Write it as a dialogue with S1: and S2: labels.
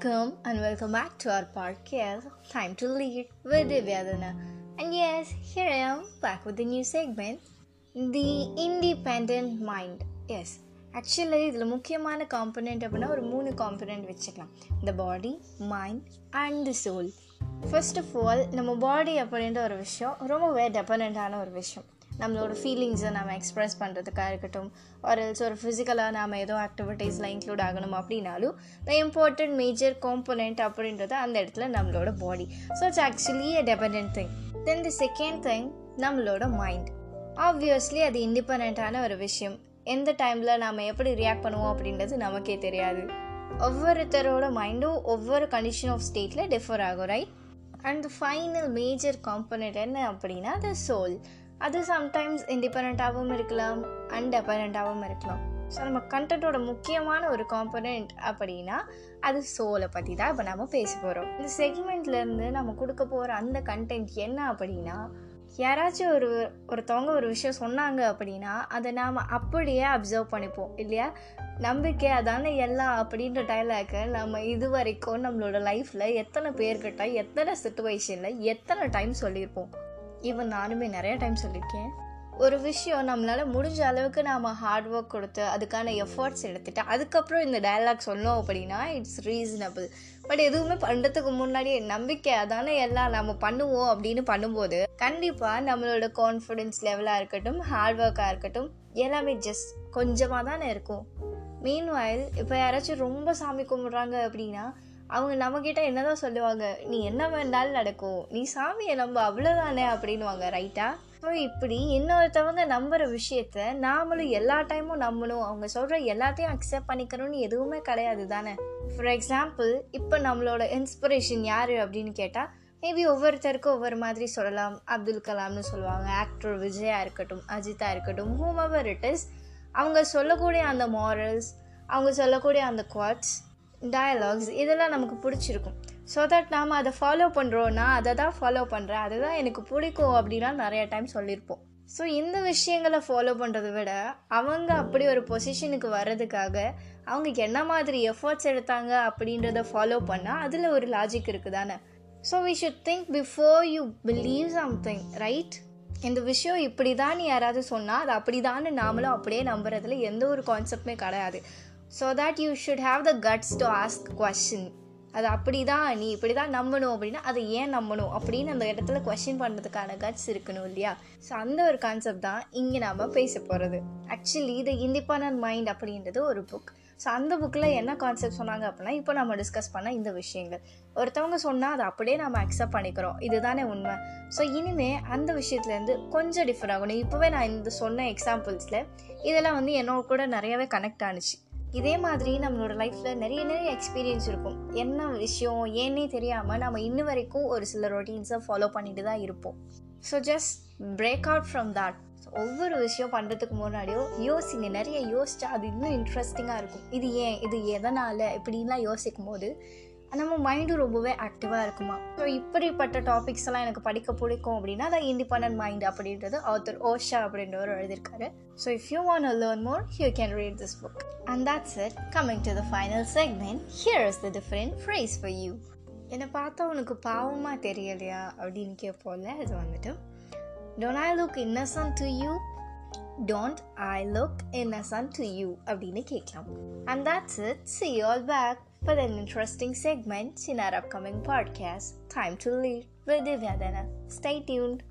S1: Welcome and welcome back to our podcast, Time to Lead with Divyadana. And yes, here I am back with a new segment, The Independent Mind. Yes, actually இதில் முக்கியமான component அப்படின்னா ஒரு மூணு component வச்சுக்கலாம் இந்த body mind and the soul first of all நம்ம body அப்படின்ற ஒரு விஷயம் ரொம்பவே டெபனண்ட்டான ஒரு விஷயம் நம்மளோட ஃபீலிங்ஸை நம்ம எக்ஸ்ப்ரெஸ் பண்ணுறதுக்காக இருக்கட்டும் ஒரு எல்ஸ் ஒரு ஃபிசிக்கலாக நாம் ஏதோ ஆக்டிவிட்டீஸில் இன்க்ளூட் ஆகணும் அப்படின்னாலும் த இம்பார்ட்டன்ட் மேஜர் காம்போனண்ட் அப்படின்றது அந்த இடத்துல நம்மளோட body so it's actually a depend thing then the second thing நம்மளோட மைண்ட் ஆப்வியஸ்லி அது இண்டிபெண்ட்டான ஒரு விஷயம். எந்த டைமில் நாம் எப்படி ரியாக்ட் பண்ணுவோம் அப்படின்றது நமக்கே தெரியாது. ஒவ்வொருத்தரோட மைண்டும் ஒவ்வொரு கண்டிஷன் ஆஃப் ஸ்டேட்டில் டிஃபர் ஆகும் right and final major component என்ன அப்படின்னா த சோல் அது சம்டைம்ஸ் இண்டிபெண்ட்டாகவும் இருக்கலாம் அன்டெபெண்ட்டாகவும் இருக்கலாம். ஸோ நம்ம கண்டென்ட்டோட முக்கியமான ஒரு காம்பனண்ட் அப்படின்னா அது சோலை பற்றி தான் இப்போ நம்ம பேச போகிறோம் இந்த செக்மெண்ட்லேருந்து நம்ம கொடுக்க போகிற அந்த கண்டென்ட் என்ன அப்படின்னா யாராச்சும் ஒரு ஒருத்தவங்க ஒரு விஷயம் சொன்னாங்க அப்படின்னா அதை நாம் அப்படியே அப்சர்வ் பண்ணிப்போம் இல்லையா? நம்பிக்கை அதான எல்லாம் அப்படின்ற டைலாக்கை நம்ம இது வரைக்கும் நம்மளோட லைஃப்பில் எத்தனை பேர்கிட்ட எத்தனை சுச்சுவேஷனில் எத்தனை டைம் சொல்லியிருப்போம். ஈவன் நானுமே நிறைய டைம் சொல்லியிருக்கேன். ஒரு விஷயம் நம்மளால் முடிஞ்ச அளவுக்கு நாம் ஹார்ட் ஒர்க் கொடுத்து அதுக்கான எஃபர்ட்ஸ் எடுத்துட்டு அதுக்கப்புறம் இந்த டயலாக் சொன்னோம் அப்படின்னா இட்ஸ் ரீசனபிள் பட் எதுவுமே பண்ணுறதுக்கு முன்னாடி நம்பிக்கை அதானே எல்லாம் நம்ம பண்ணுவோம் அப்படின்னு பண்ணும்போது கண்டிப்பாக நம்மளோட கான்ஃபிடென்ஸ் லெவலாக இருக்கட்டும் ஹார்ட் ஒர்க்காக இருக்கட்டும் எல்லாமே ஜஸ்ட் கொஞ்சமாக தானே இருக்கும். மீன் வாயில் இப்போ யாராச்சும் ரொம்ப சாமி கும்பிட்றாங்க அப்படின்னா அவங்க நம்மக்கிட்ட என்னதான் சொல்லுவாங்க நீ என்ன வேணாலும் நடக்கும் நீ சாமியை நம்ப அவ்வளோதானே அப்படின்வாங்க ரைட்டா ஸோ இப்படி இன்னொருத்தவங்க நம்புகிற விஷயத்த நாமளும் எல்லா டைமும் நம்பணும். அவங்க சொல்கிற எல்லாத்தையும் அக்செப்ட் பண்ணிக்கணும்னு எதுவுமே கிடையாது தானே? ஃபார் எக்ஸாம்பிள் இப்போ நம்மளோட இன்ஸ்பிரேஷன் யார் அப்படின்னு கேட்டால் மேபி ஒவ்வொருத்தருக்கும் ஒவ்வொரு மாதிரி சொல்லலாம். அப்துல் கலாம்னு சொல்லுவாங்க. ஆக்டர் விஜயா இருக்கட்டும் அஜித்தாக இருக்கட்டும் ஹூம் எவர் இட் இஸ் அவங்க சொல்லக்கூடிய அந்த மாரல்ஸ் அவங்க சொல்லக்கூடிய அந்த குவாட்ஸ் டயலாக்ஸ் இதெல்லாம் நமக்கு பிடிச்சிருக்கும். ஸோ தட் நாம் அதை ஃபாலோ பண்ணுறோன்னா அதை தான் ஃபாலோ பண்ணுறேன் அதை தான் எனக்கு பிடிக்கும் அப்படின்னா நிறையா டைம் சொல்லியிருப்போம். ஸோ இந்த விஷயங்களை ஃபாலோ பண்ணுறத விட அவங்க அப்படி ஒரு பொசிஷனுக்கு வர்றதுக்காக அவங்க என்ன மாதிரி எஃபர்ட்ஸ் எடுத்தாங்க அப்படின்றத ஃபாலோ பண்ணால் அதில் ஒரு லாஜிக் இருக்குது தானே so we should think before you believe something right இந்த விஷயம் இப்படி தான் யாராவது சொன்னால் அது அப்படி தான் நாமளும் அப்படியே நம்புறதுல எந்த ஒரு கான்செப்டுமே கிடையாது. So that you should have the guts to ask question அது அப்படி தான் நீ இப்படி தான் நம்பணும் அப்படின்னா அதை ஏன் நம்பணும்? அப்படின்னு அந்த இடத்துல கொஷின் பண்ணுறதுக்கான கட்ஸ் இருக்கணும் இல்லையா? ஸோ அந்த ஒரு கான்செப்ட் தான் இங்கே நாம் பேச போகிறது ஆக்சுவலி த இண்டிபெண்ட் மைண்ட் அப்படின்றது ஒரு புக் ஸோ அந்த புக்கில் என்ன கான்செப்ட் சொன்னாங்க அப்படின்னா இப்போ நம்ம டிஸ்கஸ் பண்ண இந்த விஷயங்கள். ஒருத்தவங்க சொன்னால் அதை அப்படியே நம்ம அக்செப்ட் பண்ணிக்கிறோம். இதுதானே உண்மை. ஸோ இனிமேல் அந்த விஷயத்துலேருந்து கொஞ்சம் டிஃபர் ஆகணும். இப்போவே நான் இந்த சொன்ன எக்ஸாம்பிள்ஸில் இதெல்லாம் வந்து என்னோட கூட நிறையவே கனெக்ட் ஆனிச்சு. இதே மாதிரி நம்மளோட லைஃப்பில் நிறைய நிறைய எக்ஸ்பீரியன்ஸ் இருக்கும். என்ன விஷயம் ஏன்னே தெரியாமல் நம்ம இன்ன வரைக்கும் ஒரு சில ரொட்டீன்ஸை ஃபாலோ பண்ணிட்டு தான் இருப்போம். So just break out from that ஒவ்வொரு விஷயம் பண்ணுறதுக்கு முன்னாடியும் யோசிங்க. நிறைய யோசிச்சா அது இன்னும் இன்ட்ரெஸ்டிங்காக இருக்கும். இது ஏன்? இது எதனால்? இப்படின்லாம் யோசிக்கும் போது நம்ம மைண்டும் ரொம்பவே ஆக்டிவாக இருக்குமா? ஸோ இப்படிப்பட்ட டாபிக்ஸ் எல்லாம் எனக்கு படிக்க பிடிக்கும் அப்படின்னா அதை இண்டிபெண்ட் மைண்ட் அப்படின்றது ஆத்தர் ஓஷா அப்படின்றவர் எழுதியிருக்காரு. So if you want learn more you can read this book and that's it coming to the final segment here is the different phrase for you என்னை பார்த்தா உனக்கு பாவமாக தெரியலையா அப்படின்னு கேட்போம்ல அது வந்துட்டு don't I look innocent to you don't I look innocent to you அப்படின்னு கேட்கலாம். And that's it see all back for an interesting segment in our upcoming podcast, Time to Lead with Divyadana. Stay tuned.